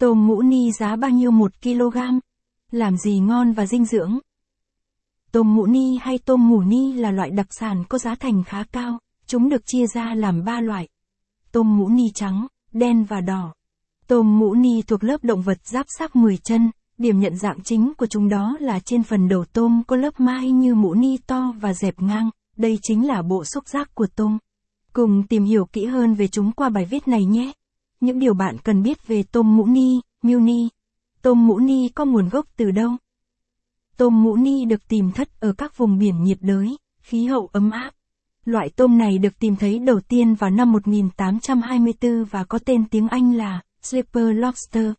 Tôm mũ ni giá bao nhiêu 1 kg? Làm gì ngon và dinh dưỡng? Tôm mũ ni hay tôm mù ni là loại đặc sản có giá thành khá cao, chúng được chia ra làm 3 loại. Tôm mũ ni trắng, đen và đỏ. Tôm mũ ni thuộc lớp động vật giáp xác 10 chân, điểm nhận dạng chính của chúng đó là trên phần đầu tôm có lớp mai như mũ ni to và dẹp ngang, đây chính là bộ xúc giác của tôm. Cùng tìm hiểu kỹ hơn về chúng qua bài viết này nhé. Những điều bạn cần biết về tôm mũ ni, ni. Tôm mũ ni có nguồn gốc từ đâu? Tôm mũ ni được tìm thất ở các vùng biển nhiệt đới, khí hậu ấm áp. Loại tôm này được tìm thấy đầu tiên vào năm 1824 và có tên tiếng Anh là Slipper Lobster.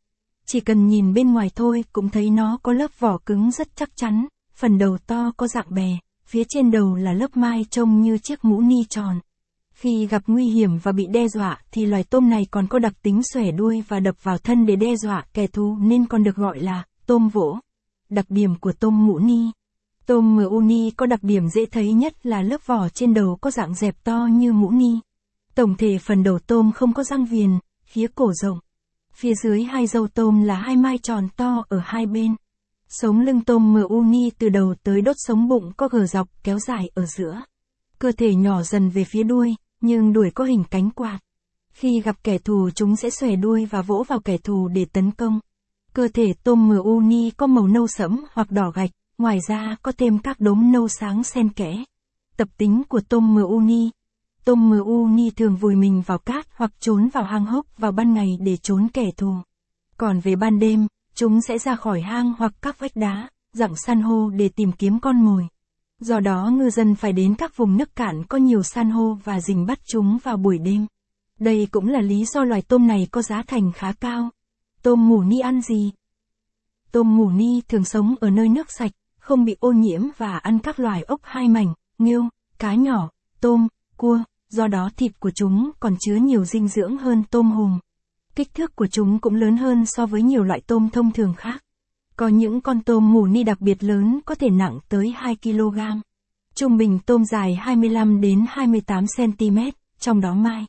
Chỉ cần nhìn bên ngoài thôi cũng thấy nó có lớp vỏ cứng rất chắc chắn, phần đầu to có dạng bè, phía trên đầu là lớp mai trông như chiếc mũ ni tròn. Khi gặp nguy hiểm và bị đe dọa thì loài tôm này còn có đặc tính xòe đuôi và đập vào thân để đe dọa kẻ thù nên còn được gọi là tôm vỗ. Đặc điểm của tôm mũ ni Tôm mũ ni có đặc điểm dễ thấy nhất là lớp vỏ trên đầu có dạng dẹp to như mũ ni. Tổng thể phần đầu tôm không có răng viền, phía cổ rộng. Phía dưới hai dâu tôm là hai mai tròn to ở hai bên. Sống lưng tôm mũ ni từ đầu tới đốt sống bụng có gờ dọc kéo dài ở giữa. Cơ thể nhỏ dần về phía đuôi, nhưng đuổi có hình cánh quạt. Khi gặp kẻ thù chúng sẽ xòe đuôi và vỗ vào kẻ thù để tấn công. Cơ thể tôm mù ni có màu nâu sẫm hoặc đỏ gạch, ngoài ra có thêm các đốm nâu sáng xen kẽ. Tập tính của tôm mù ni Tôm mù ni thường vùi mình vào cát hoặc trốn vào hang hốc vào ban ngày để trốn kẻ thù. Còn về ban đêm, chúng sẽ ra khỏi hang hoặc các vách đá, dạng san hô để tìm kiếm con mồi. Do đó ngư dân phải đến các vùng nước cạn có nhiều san hô và rình bắt chúng vào buổi đêm. Đây cũng là lý do loài tôm này có giá thành khá cao. Tôm mù ni ăn gì? Tôm mù ni thường sống ở nơi nước sạch, không bị ô nhiễm và ăn các loài ốc hai mảnh, nghêu, cá nhỏ, tôm, cua, do đó thịt của chúng còn chứa nhiều dinh dưỡng hơn tôm hùm. Kích thước của chúng cũng lớn hơn so với nhiều loại tôm thông thường khác. Có những con tôm mù ni đặc biệt lớn có thể nặng tới 2 kg. Trung bình tôm dài 25 đến 28 cm, trong đó mai,